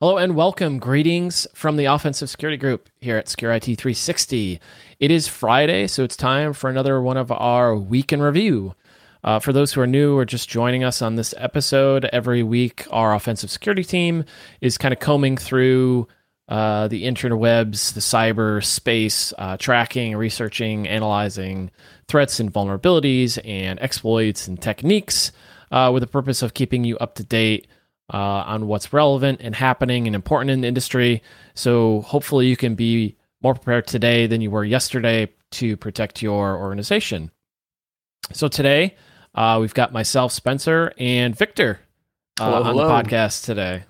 Hello and welcome. Greetings from the Offensive Security Group here at SecurIT360. It is Friday, so it's time for another one of our week in review. Uh, for those who are new or just joining us on this episode, every week our offensive security team is kind of combing through uh, the interwebs, the cyber space, uh, tracking, researching, analyzing threats and vulnerabilities and exploits and techniques uh, with the purpose of keeping you up to date uh, on what's relevant and happening and important in the industry. So hopefully you can be more prepared today than you were yesterday to protect your organization. So today uh, we've got myself, Spencer, and Victor uh, hello, on hello. the podcast today.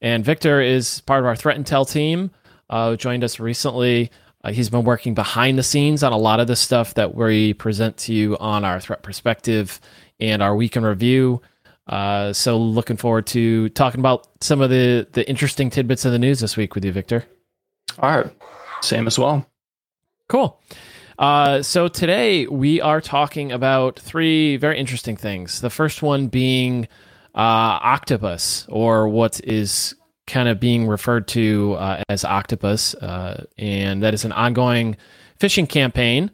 And Victor is part of our Threat Intel team. Uh, joined us recently. Uh, he's been working behind the scenes on a lot of the stuff that we present to you on our threat perspective and our week in review. Uh, so looking forward to talking about some of the the interesting tidbits of the news this week with you, Victor. All right, same as well. Cool. Uh, so today we are talking about three very interesting things. The first one being uh, 0ktapus, or what is kind of being referred to uh, as 0ktapus, uh, and that is an ongoing phishing campaign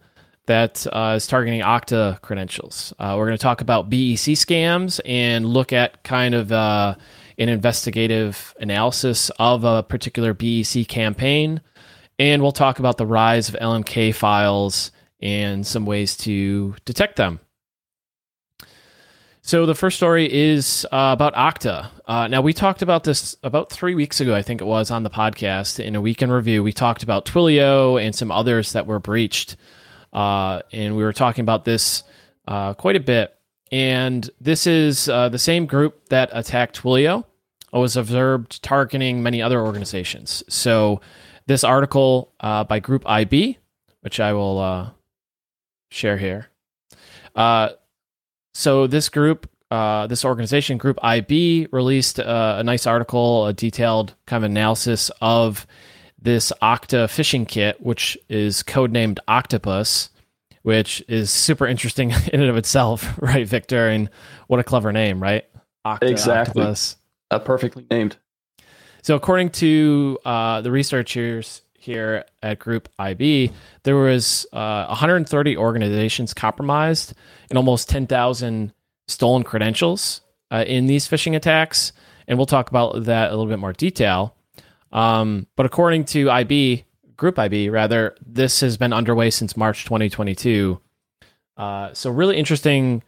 that uh, is targeting Okta credentials. Uh, we're going to talk about BEC scams and look at kind of uh, an investigative analysis of a particular BEC campaign. And we'll talk about the rise of LNK files and some ways to detect them. So the first story is uh, about Okta. Uh, now we talked about this about three weeks ago, I think it was, on the podcast in a week in review. We talked about Twilio and some others that were breached. Uh, and we were talking about this uh, quite a bit. And this is uh, the same group that attacked Twilio was observed targeting many other organizations. So this article uh, by Group IB, which I will uh, share here. Uh, so this group, this organization, Group IB, released a nice article, a detailed kind of analysis of this Okta phishing kit, which is codenamed 0ktapus, which is super interesting in and of itself, right, Victor? And what a clever name, right? Okta, exactly. 0ktapus. Uh, perfectly named. So, according to uh, the researchers here at Group IB, there was uh, 130 organizations compromised and almost 10,000 stolen credentials uh, in these phishing attacks. And we'll talk about that a little bit more detail. Um, but according to IB, Group IB rather, this has been underway since March 2022. Uh, so really interesting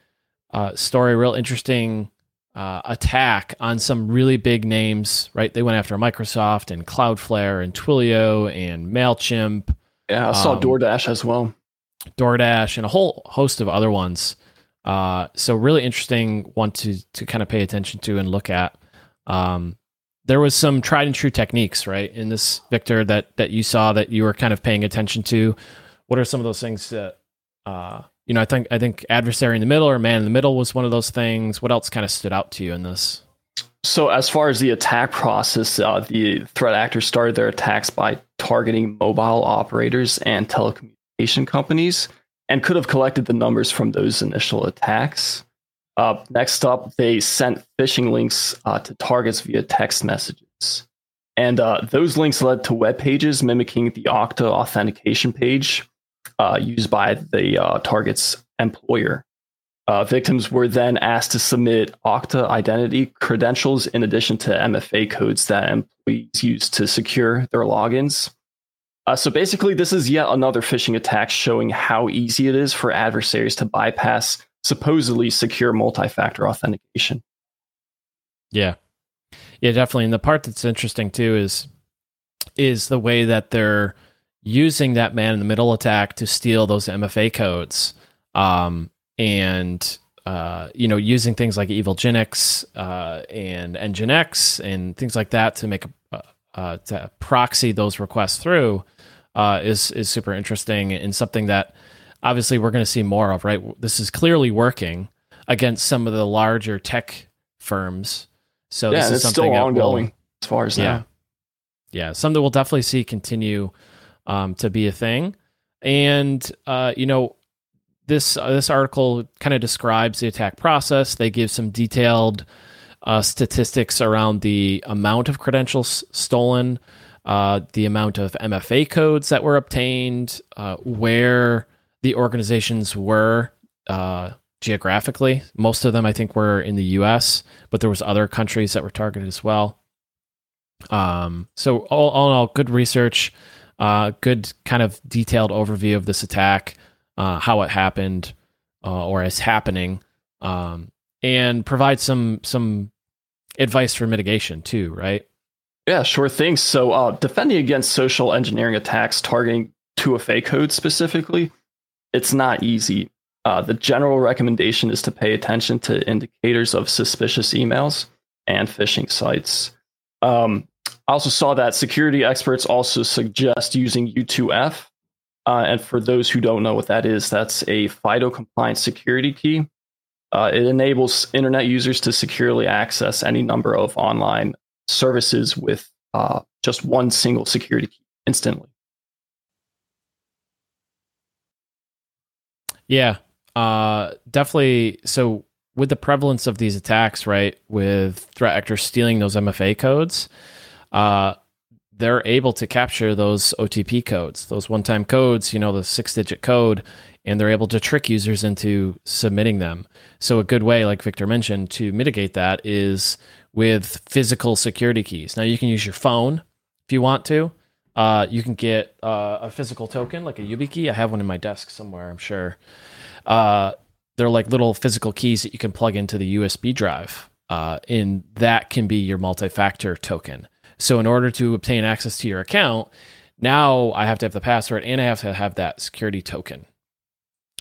uh, story, real interesting uh, attack on some really big names. Right, they went after Microsoft and Cloudflare and Twilio and Mailchimp. Yeah, I saw um, DoorDash as well. DoorDash and a whole host of other ones. Uh, so really interesting one to to kind of pay attention to and look at. Um, there was some tried and true techniques, right, in this Victor that that you saw that you were kind of paying attention to. What are some of those things that uh, you know? I think I think adversary in the middle or man in the middle was one of those things. What else kind of stood out to you in this? So, as far as the attack process, uh, the threat actors started their attacks by targeting mobile operators and telecommunication companies, and could have collected the numbers from those initial attacks. Uh, next up, they sent phishing links uh, to targets via text messages. And uh, those links led to web pages mimicking the Okta authentication page uh, used by the uh, target's employer. Uh, victims were then asked to submit Okta identity credentials in addition to MFA codes that employees use to secure their logins. so basically, this is yet another phishing attack showing how easy it is for adversaries to bypass supposedly secure multi-factor authentication. Yeah. Yeah, definitely. And the part that's interesting too is is the way that they're using that man in the middle attack to steal those MFA codes. Um, and uh, you know, using things like Evilginx uh, and Nginx and things like that to make a uh, to proxy those requests through uh, is is super interesting and something that obviously we're going to see more of, right? This is clearly working against some of the larger tech firms. So yeah, this is something still ongoing will, as far as yeah, now. yeah, something we'll definitely see continue um, to be a thing. And uh, you know, this uh, this article kind of describes the attack process. They give some detailed uh, statistics around the amount of credentials stolen, uh, the amount of MFA codes that were obtained, uh, where the organizations were uh, geographically. Most of them, I think, were in the U.S., but there was other countries that were targeted as well. Um, so all, all in all, good research, uh, good kind of detailed overview of this attack, uh, how it happened, uh, or is happening, um, and provide some some advice for mitigation too, right? Yeah, sure thing. So, uh, defending against social engineering attacks targeting 2FA code specifically, it's not easy. Uh, the general recommendation is to pay attention to indicators of suspicious emails and phishing sites. Um, I also saw that security experts also suggest using U2F. Uh, and for those who don't know what that is, that's a FIDO compliant security key. Uh, it enables internet users to securely access any number of online services with uh, just one single security key instantly. Yeah, uh, definitely. So, with the prevalence of these attacks, right, with threat actors stealing those MFA codes, uh, they're able to capture those OTP codes, those one time codes, you know, the six digit code, and they're able to trick users into submitting them. So, a good way, like Victor mentioned, to mitigate that is with physical security keys. Now, you can use your phone if you want to. Uh, you can get uh, a physical token, like a YubiKey. I have one in my desk somewhere, I'm sure. Uh, they're like little physical keys that you can plug into the USB drive. Uh, and that can be your multi factor token. So in order to obtain access to your account, now I have to have the password and I have to have that security token.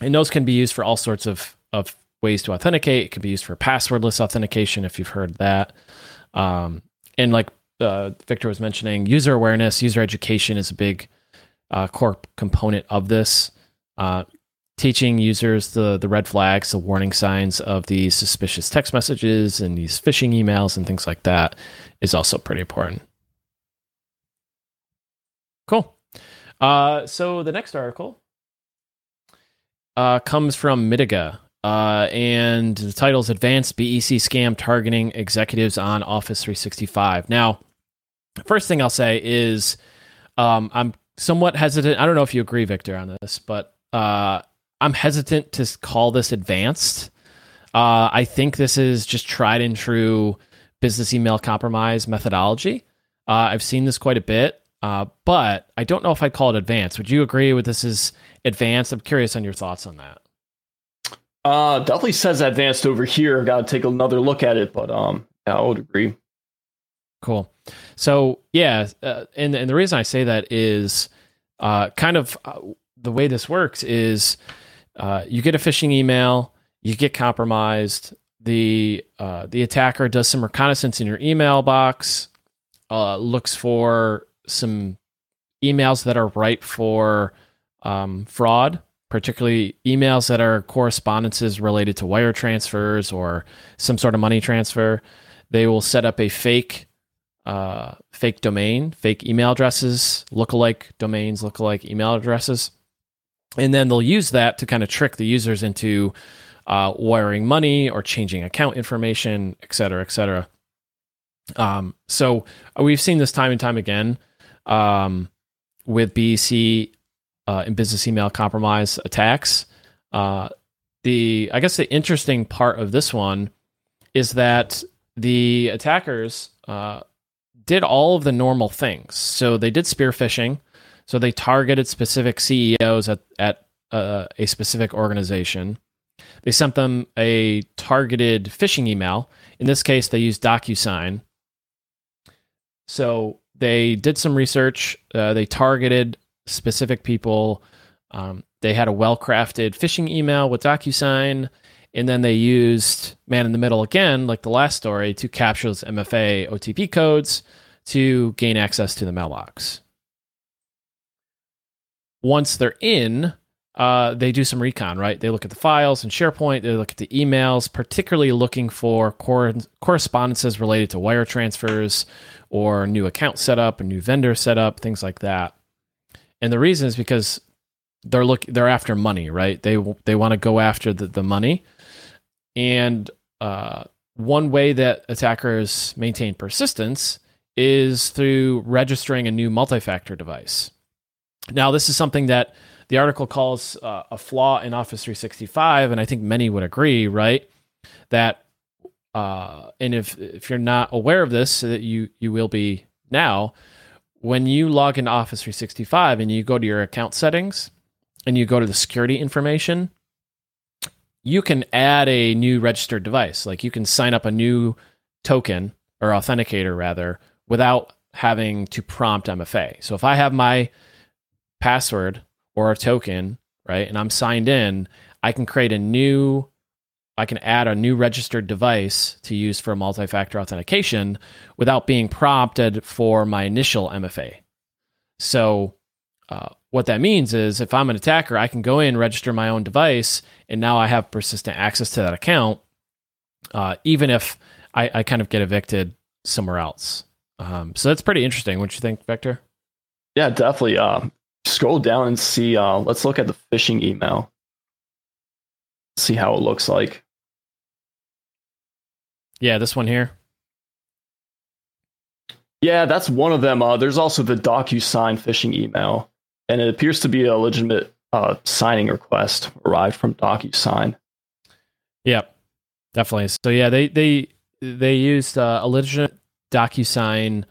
And those can be used for all sorts of, of ways to authenticate. It can be used for passwordless authentication if you've heard that. Um, and like uh, Victor was mentioning, user awareness, user education is a big uh, core component of this. Uh, teaching users the the red flags, the warning signs of these suspicious text messages and these phishing emails and things like that is also pretty important. Cool. Uh, so the next article uh, comes from Mitiga, uh, and the title is Advanced BEC Scam Targeting Executives on Office 365. Now, first thing I'll say is um, I'm somewhat hesitant. I don't know if you agree, Victor, on this, but uh, I'm hesitant to call this advanced. Uh, I think this is just tried and true business email compromise methodology. Uh, I've seen this quite a bit. Uh, but I don't know if I'd call it advanced. Would you agree with this is advanced? I'm curious on your thoughts on that. Uh, definitely says advanced over here. Got to take another look at it, but um, yeah, I would agree. Cool. So yeah, uh, and and the reason I say that is, uh, kind of uh, the way this works is, uh, you get a phishing email, you get compromised. The uh, the attacker does some reconnaissance in your email box, uh, looks for some emails that are ripe for um, fraud, particularly emails that are correspondences related to wire transfers or some sort of money transfer. They will set up a fake uh, fake domain, fake email addresses, lookalike domains, lookalike email addresses, and then they'll use that to kind of trick the users into uh, wiring money or changing account information, et cetera, et cetera. Um, so we've seen this time and time again um, with BEC uh, and business email compromise attacks. Uh, the I guess the interesting part of this one is that the attackers uh, did all of the normal things. So they did spear phishing. So they targeted specific CEOs at at uh, a specific organization. They sent them a targeted phishing email. In this case, they used DocuSign. So they did some research. Uh, they targeted specific people. Um, they had a well crafted phishing email with DocuSign. And then they used man in the middle again, like the last story, to capture those MFA OTP codes to gain access to the mailbox. Once they're in, uh, they do some recon, right? They look at the files and SharePoint, they look at the emails, particularly looking for cor- correspondences related to wire transfers or new account setup, a new vendor setup, things like that. And the reason is because they're look they're after money, right? They they want to go after the, the money, and uh, one way that attackers maintain persistence is through registering a new multi-factor device. Now, this is something that the article calls uh, a flaw in Office 365, and I think many would agree, right? That uh, and if if you're not aware of this, that you you will be now. When you log into Office 365 and you go to your account settings and you go to the security information, you can add a new registered device. Like you can sign up a new token or authenticator rather without having to prompt MFA. So if I have my password or a token, right, and I'm signed in, I can create a new I can add a new registered device to use for multi-factor authentication without being prompted for my initial MFA. So uh, what that means is if I'm an attacker, I can go in, register my own device, and now I have persistent access to that account, uh, even if I, I, kind of get evicted somewhere else. Um, so that's pretty interesting. What you think, Victor? Yeah, definitely. Uh, scroll down and see. Uh, let's look at the phishing email. See how it looks like. Yeah, this one here. Yeah, that's one of them. Uh, there's also the DocuSign phishing email and it appears to be a legitimate uh, signing request arrived from DocuSign. Yep, definitely. So yeah, they they they used uh, a legitimate DocuSign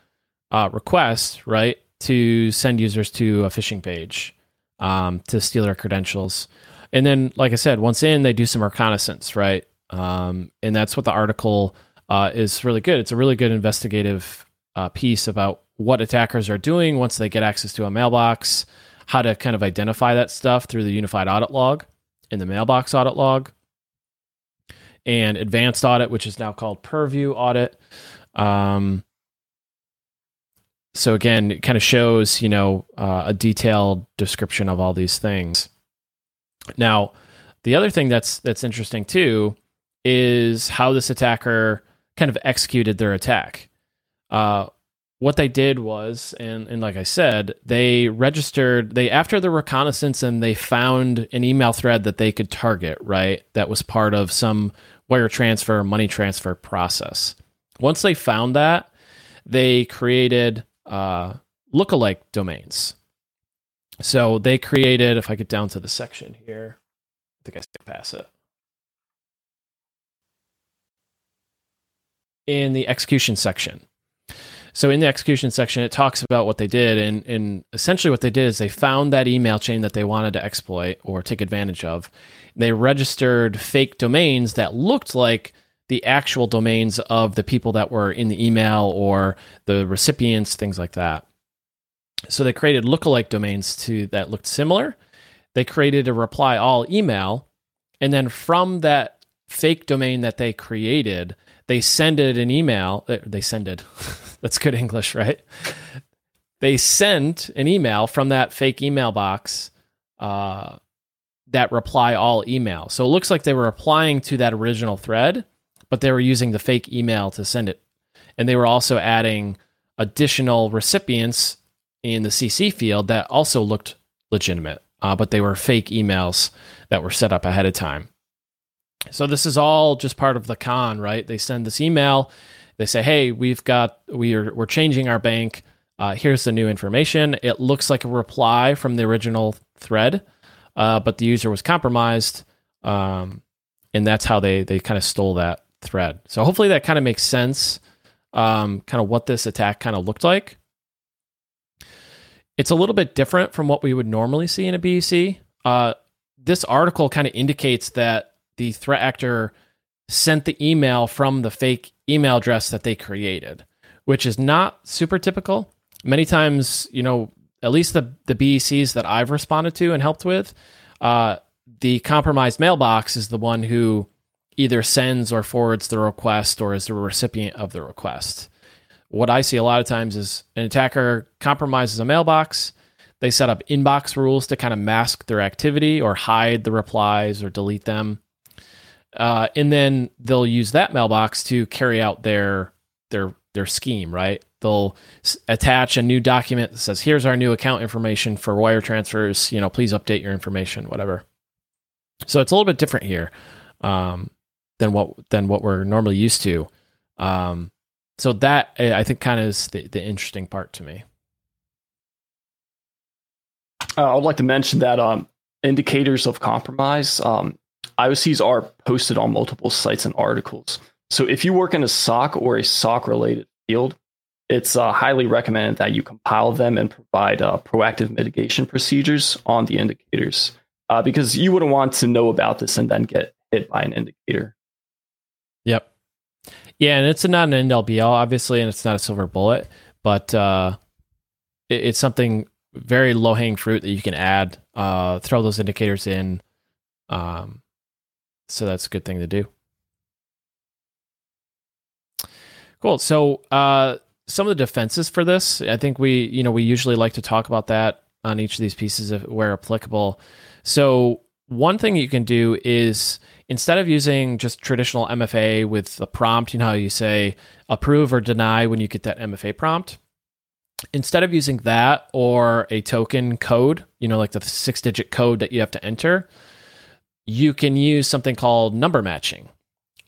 uh, request, right, to send users to a phishing page um, to steal their credentials. And then, like I said, once in, they do some reconnaissance, right? Um, and that's what the article uh, is really good. It's a really good investigative uh, piece about what attackers are doing once they get access to a mailbox, how to kind of identify that stuff through the unified audit log and the mailbox audit log and advanced audit, which is now called purview audit. Um, so again, it kind of shows, you know, uh, a detailed description of all these things. Now, the other thing that's that's interesting too is how this attacker kind of executed their attack. Uh, what they did was, and, and like I said, they registered, they after the reconnaissance and they found an email thread that they could target, right? That was part of some wire transfer, money transfer process. Once they found that, they created uh, lookalike domains. So they created, if I get down to the section here, I think I skipped past it. In the execution section, so in the execution section, it talks about what they did, and, and essentially what they did is they found that email chain that they wanted to exploit or take advantage of. They registered fake domains that looked like the actual domains of the people that were in the email or the recipients, things like that. So they created lookalike domains to that looked similar. They created a reply all email, and then from that fake domain that they created, they sended an email. Uh, they sended. That's good English, right? They sent an email from that fake email box, uh, that reply all email. So it looks like they were replying to that original thread, but they were using the fake email to send it. And they were also adding additional recipients in the CC field that also looked legitimate, uh, but they were fake emails that were set up ahead of time. So this is all just part of the con, right? They send this email. They say, "Hey, we've got we are we're changing our bank. Uh, here's the new information." It looks like a reply from the original thread, uh, but the user was compromised, um, and that's how they they kind of stole that thread. So hopefully that kind of makes sense. Um, kind of what this attack kind of looked like. It's a little bit different from what we would normally see in a BEC. Uh, this article kind of indicates that the threat actor sent the email from the fake email address that they created, which is not super typical. Many times, you know, at least the the BECs that I've responded to and helped with, uh, the compromised mailbox is the one who either sends or forwards the request or is the recipient of the request. What I see a lot of times is an attacker compromises a mailbox. They set up inbox rules to kind of mask their activity or hide the replies or delete them. Uh, and then they'll use that mailbox to carry out their their their scheme, right? They'll s- attach a new document that says, "Here's our new account information for wire transfers. You know, please update your information, whatever." So it's a little bit different here. Um, than what than what we're normally used to. Um, so that I think kind of is the, the interesting part to me. Uh, I would like to mention that um, indicators of compromise, um, IOCs are posted on multiple sites and articles. So if you work in a SOC or a SOC related field, it's uh, highly recommended that you compile them and provide uh, proactive mitigation procedures on the indicators uh, because you wouldn't want to know about this and then get hit by an indicator. Yep. Yeah, and it's not an be obviously, and it's not a silver bullet, but uh, it, it's something very low hanging fruit that you can add. Uh, throw those indicators in. Um, so that's a good thing to do. Cool. So uh, some of the defenses for this, I think we, you know, we usually like to talk about that on each of these pieces of where applicable. So one thing you can do is instead of using just traditional MFA with the prompt, you know how you say approve or deny when you get that MFA prompt. Instead of using that or a token code, you know, like the six digit code that you have to enter, you can use something called number matching.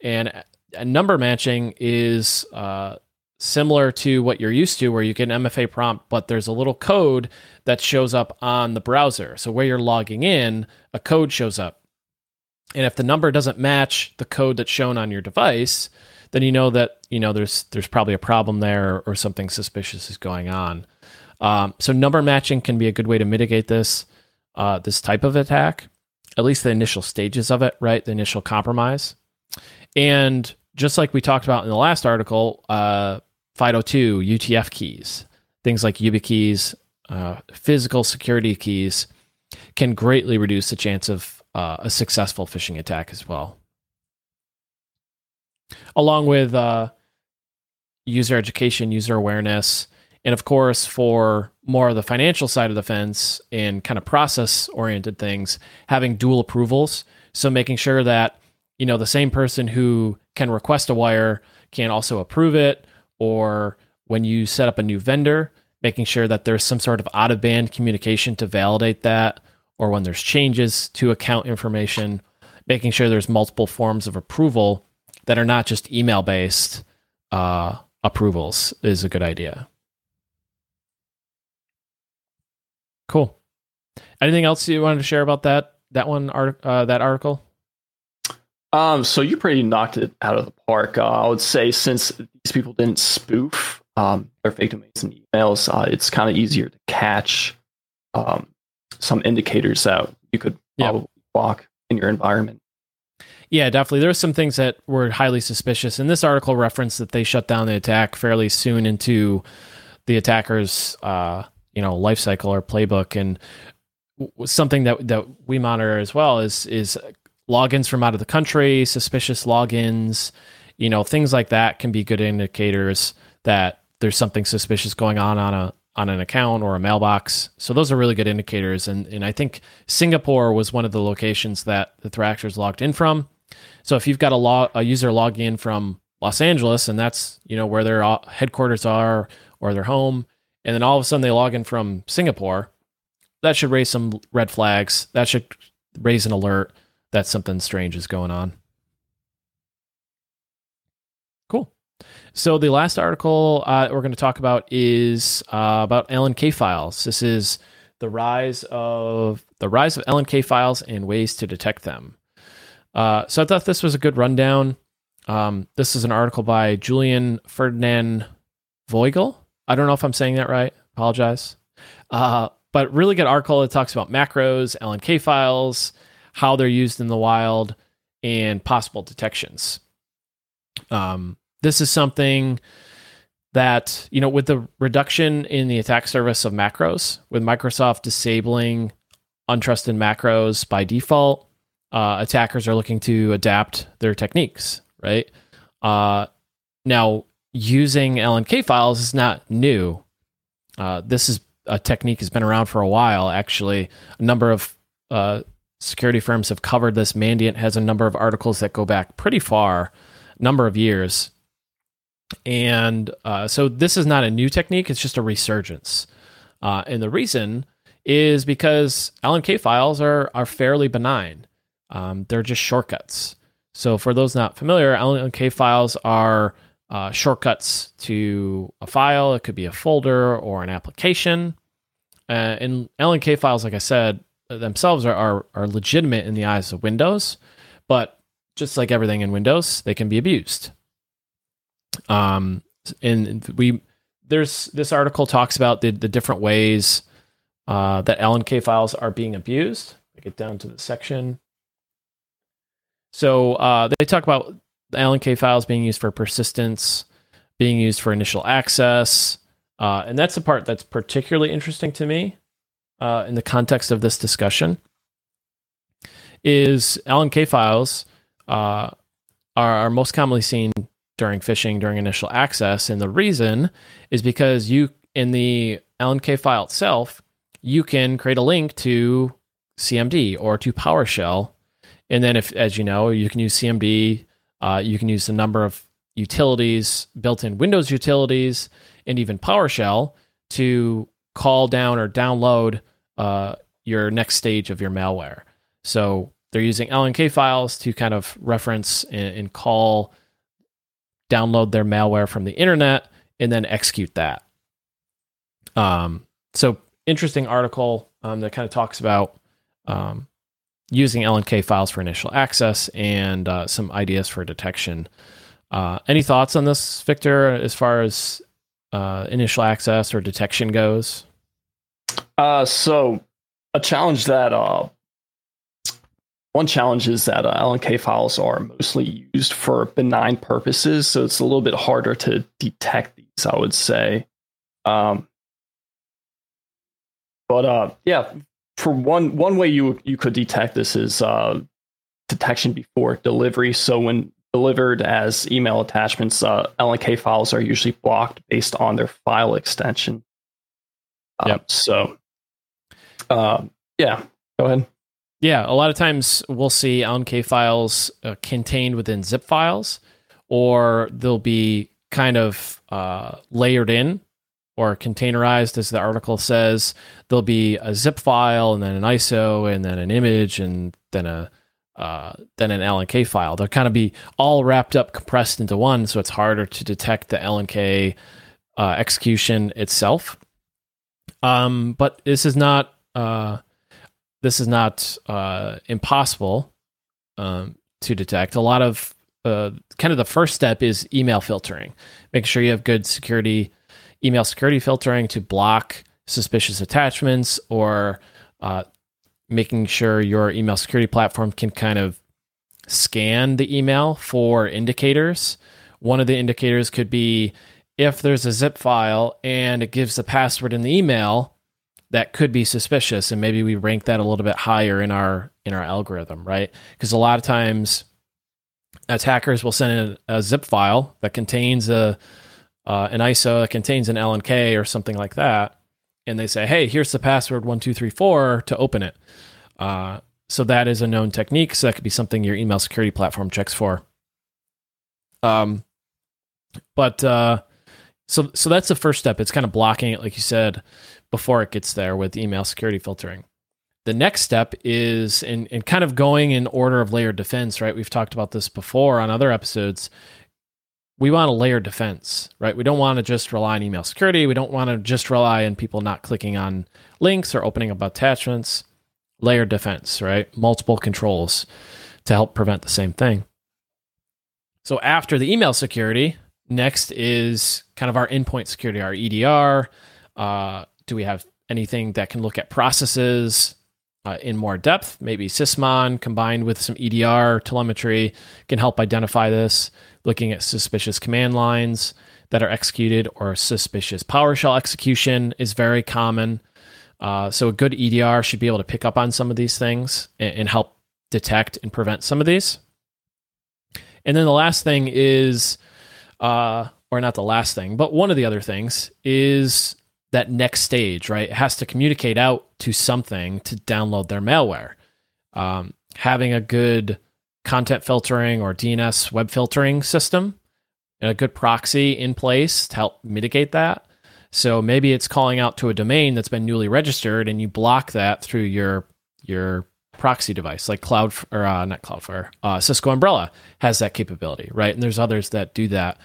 And number matching is uh, similar to what you're used to, where you get an MFA prompt, but there's a little code that shows up on the browser. So where you're logging in, a code shows up. And if the number doesn't match the code that's shown on your device, then you know that you know there's there's probably a problem there or something suspicious is going on. Um, so number matching can be a good way to mitigate this uh, this type of attack, at least the initial stages of it, right? The initial compromise, and just like we talked about in the last article, uh, FIDO2, U2F keys, things like YubiKeys, uh, physical security keys can greatly reduce the chance of uh, a successful phishing attack as well. Along with uh, user education, user awareness, and of course, for more of the financial side of the fence and kind of process oriented things, having dual approvals. So making sure that, you know, the same person who can request a wire can also approve it, or when you set up a new vendor, making sure that there's some sort of out of band communication to validate that, or when there's changes to account information, making sure there's multiple forms of approval that are not just email based uh, approvals is a good idea. Cool. Anything else you wanted to share about that that one art uh, that article? Um, so you pretty knocked it out of the park. Uh, I would say since these people didn't spoof um, their fake domains and emails, uh, it's kind of easier to catch um, some indicators that you could probably block in your environment. Yeah, definitely. There were some things that were highly suspicious. And this article referenced that they shut down the attack fairly soon into the attacker's, uh, you know, life cycle or playbook. And something that that we monitor as well is is logins from out of the country, suspicious logins, you know, things like that can be good indicators that there's something suspicious going on on a on an account or a mailbox. So those are really good indicators. And and I think Singapore was one of the locations that the threat actors logged in from. So if you've got a, log, a user logging in from Los Angeles and that's you know where their uh, headquarters are or their home, and then all of a sudden they log in from Singapore, that should raise some red flags. That should raise an alert that something strange is going on. Cool. So the last article uh, we're going to talk about is uh, about LNK files. This is the rise of the rise of LNK files and ways to detect them. Uh, so I thought this was a good rundown. Um, this is an article by Julian Ferdinand Vogel. I don't know if I'm saying that right. Apologize. Uh, but really good article. that talks about macros, LNK files, how they're used in the wild, and possible detections. Um, this is something that, you know, with the reduction in the attack surface of macros, with Microsoft disabling untrusted macros by default, uh, attackers are looking to adapt their techniques, right? Uh, now, using LNK files is not new. Uh, this is a technique has been around for a while. Actually, a number of uh, security firms have covered this. Mandiant has a number of articles that go back pretty far, number of years. And uh, so this is not a new technique, it's just a resurgence. Uh, and the reason is because LNK files are, are fairly benign. Um, they're just shortcuts. So, for those not familiar, LNK files are uh, shortcuts to a file. It could be a folder or an application. Uh, and LNK files, like I said, themselves are, are, are legitimate in the eyes of Windows, but just like everything in Windows, they can be abused. Um, and we there's this article talks about the the different ways uh, that LNK files are being abused. I get down to the section. So uh, they talk about the LNK files being used for persistence, being used for initial access, uh, and that's the part that's particularly interesting to me uh, in the context of this discussion. Is LNK files uh, are, are most commonly seen during phishing during initial access, and the reason is because you in the LNK file itself you can create a link to CMD or to PowerShell. And then, if, as you know, you can use CMD, uh, you can use a number of utilities, built in Windows utilities, and even PowerShell to call down or download uh, your next stage of your malware. So they're using LNK files to kind of reference and, and call, download their malware from the internet, and then execute that. Um, so interesting article um, that kind of talks about um, using LNK files for initial access and uh, some ideas for detection. Uh, any thoughts on this, Victor, as far as uh, initial access or detection goes? Uh, so, a challenge that uh, one challenge is that uh, LNK files are mostly used for benign purposes, so it's a little bit harder to detect these. I would say. Um, but yeah, for one one way you you could detect this is uh, detection before delivery. So when delivered as email attachments, uh, LNK files are usually blocked based on their file extension. Uh, yep. So, uh, yeah, go ahead. Yeah, a lot of times we'll see LNK files uh, contained within zip files, or they'll be kind of uh, layered in or containerized, as the article says. There'll be a zip file and then an ISO and then an image and then a uh, then an LNK file. They'll kind of be all wrapped up, compressed into one, so it's harder to detect the LNK uh, execution itself. Um, but this is not uh, this is not uh, impossible um, to detect. A lot of uh, kind of the first step is email filtering, making sure you have good security email security filtering to block suspicious attachments or uh, making sure your email security platform can kind of scan the email for indicators. One of the indicators could be if there's a zip file and it gives the password in the email, that could be suspicious and maybe we rank that a little bit higher in our in our algorithm, right? Because a lot of times attackers will send in a zip file that contains a uh, an ISO that contains an LNK or something like that, and they say, "Hey, here's the password one two three four to open it." Uh, so that is a known technique. So that could be something your email security platform checks for. Um, but uh, so so that's the first step. It's kind of blocking it, like you said, before it gets there with email security filtering. The next step is in, in kind of going in order of layered defense, right? We've talked about this before on other episodes we want a layered defense, right? We don't want to just rely on email security. We don't want to just rely on people not clicking on links or opening up attachments. Layered defense, right? Multiple controls to help prevent the same thing. So after the email security, next is kind of our endpoint security, our EDR. Uh, do we have anything that can look at processes uh, in more depth? Maybe Sysmon combined with some EDR telemetry can help identify this looking at suspicious command lines that are executed or suspicious PowerShell execution is very common. Uh, so a good EDR should be able to pick up on some of these things and, and help detect and prevent some of these. And then the last thing is, uh, or not the last thing, but one of the other things is that next stage, right? It has to communicate out to something to download their malware. Um, having a good content filtering or DNS web filtering system, a good proxy in place to help mitigate that. So maybe it's calling out to a domain that's been newly registered and you block that through your your proxy device like Cloud or uh, not Cloudflare, uh, Cisco Umbrella has that capability, right? And there's others that do that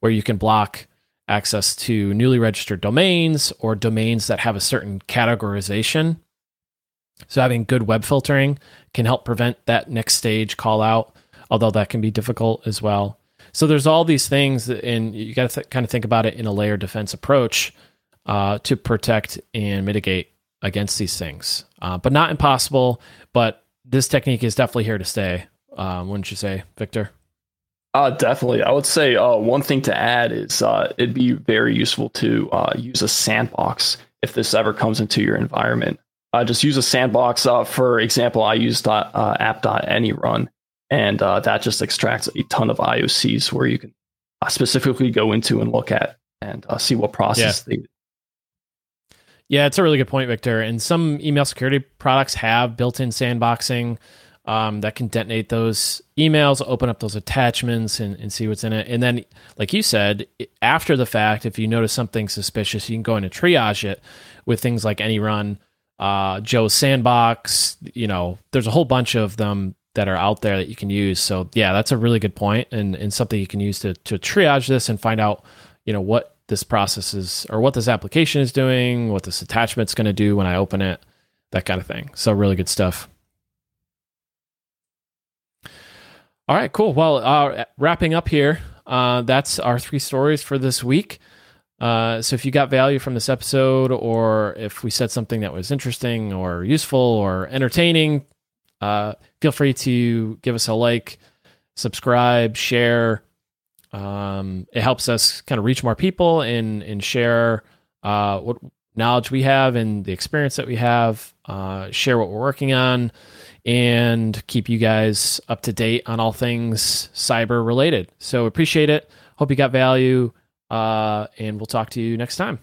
where you can block access to newly registered domains or domains that have a certain categorization. So having good web filtering can help prevent that next stage call out, although that can be difficult as well. So there's all these things, and you got to th- kind of think about it in a layered defense approach uh, to protect and mitigate against these things. Uh, but not impossible. But this technique is definitely here to stay. Um, wouldn't you say, Victor? Uh, definitely. I would say uh, one thing to add is uh, it'd be very useful to uh, use a sandbox if this ever comes into your environment. Uh, just use a sandbox. Uh, for example, I used uh, app.anyrun, and that just extracts a ton of IOCs where you can specifically go into and look at and see what process yeah. they. Yeah, it's a really good point, Victor. And some email security products have built-in sandboxing um, that can detonate those emails, open up those attachments, and, and see what's in it. And then, like you said, after the fact, if you notice something suspicious, you can go in and triage it with things like AnyRun, uh, Joe's Sandbox. You know, there's a whole bunch of them that are out there that you can use. So yeah, that's a really good point and, and something you can use to, to triage this and find out, you know, what this process is or what this application is doing, what this attachment's going to do when I open it, that kind of thing. So really good stuff. All right, cool. Well, uh, wrapping up here, uh, that's our three stories for this week. Uh, so if you got value from this episode, or if we said something that was interesting or useful or entertaining, uh, feel free to give us a like, subscribe, share. Um, it helps us kind of reach more people and and share uh, what knowledge we have and the experience that we have. Uh, share what we're working on and keep you guys up to date on all things cyber related. So appreciate it. Hope you got value. Uh, and we'll talk to you next time.